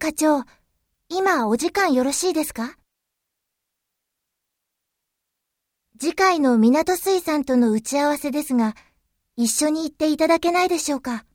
課長、今お時間よろしいですか？次回の港水産との打ち合わせですが、一緒に行っていただけないでしょうか？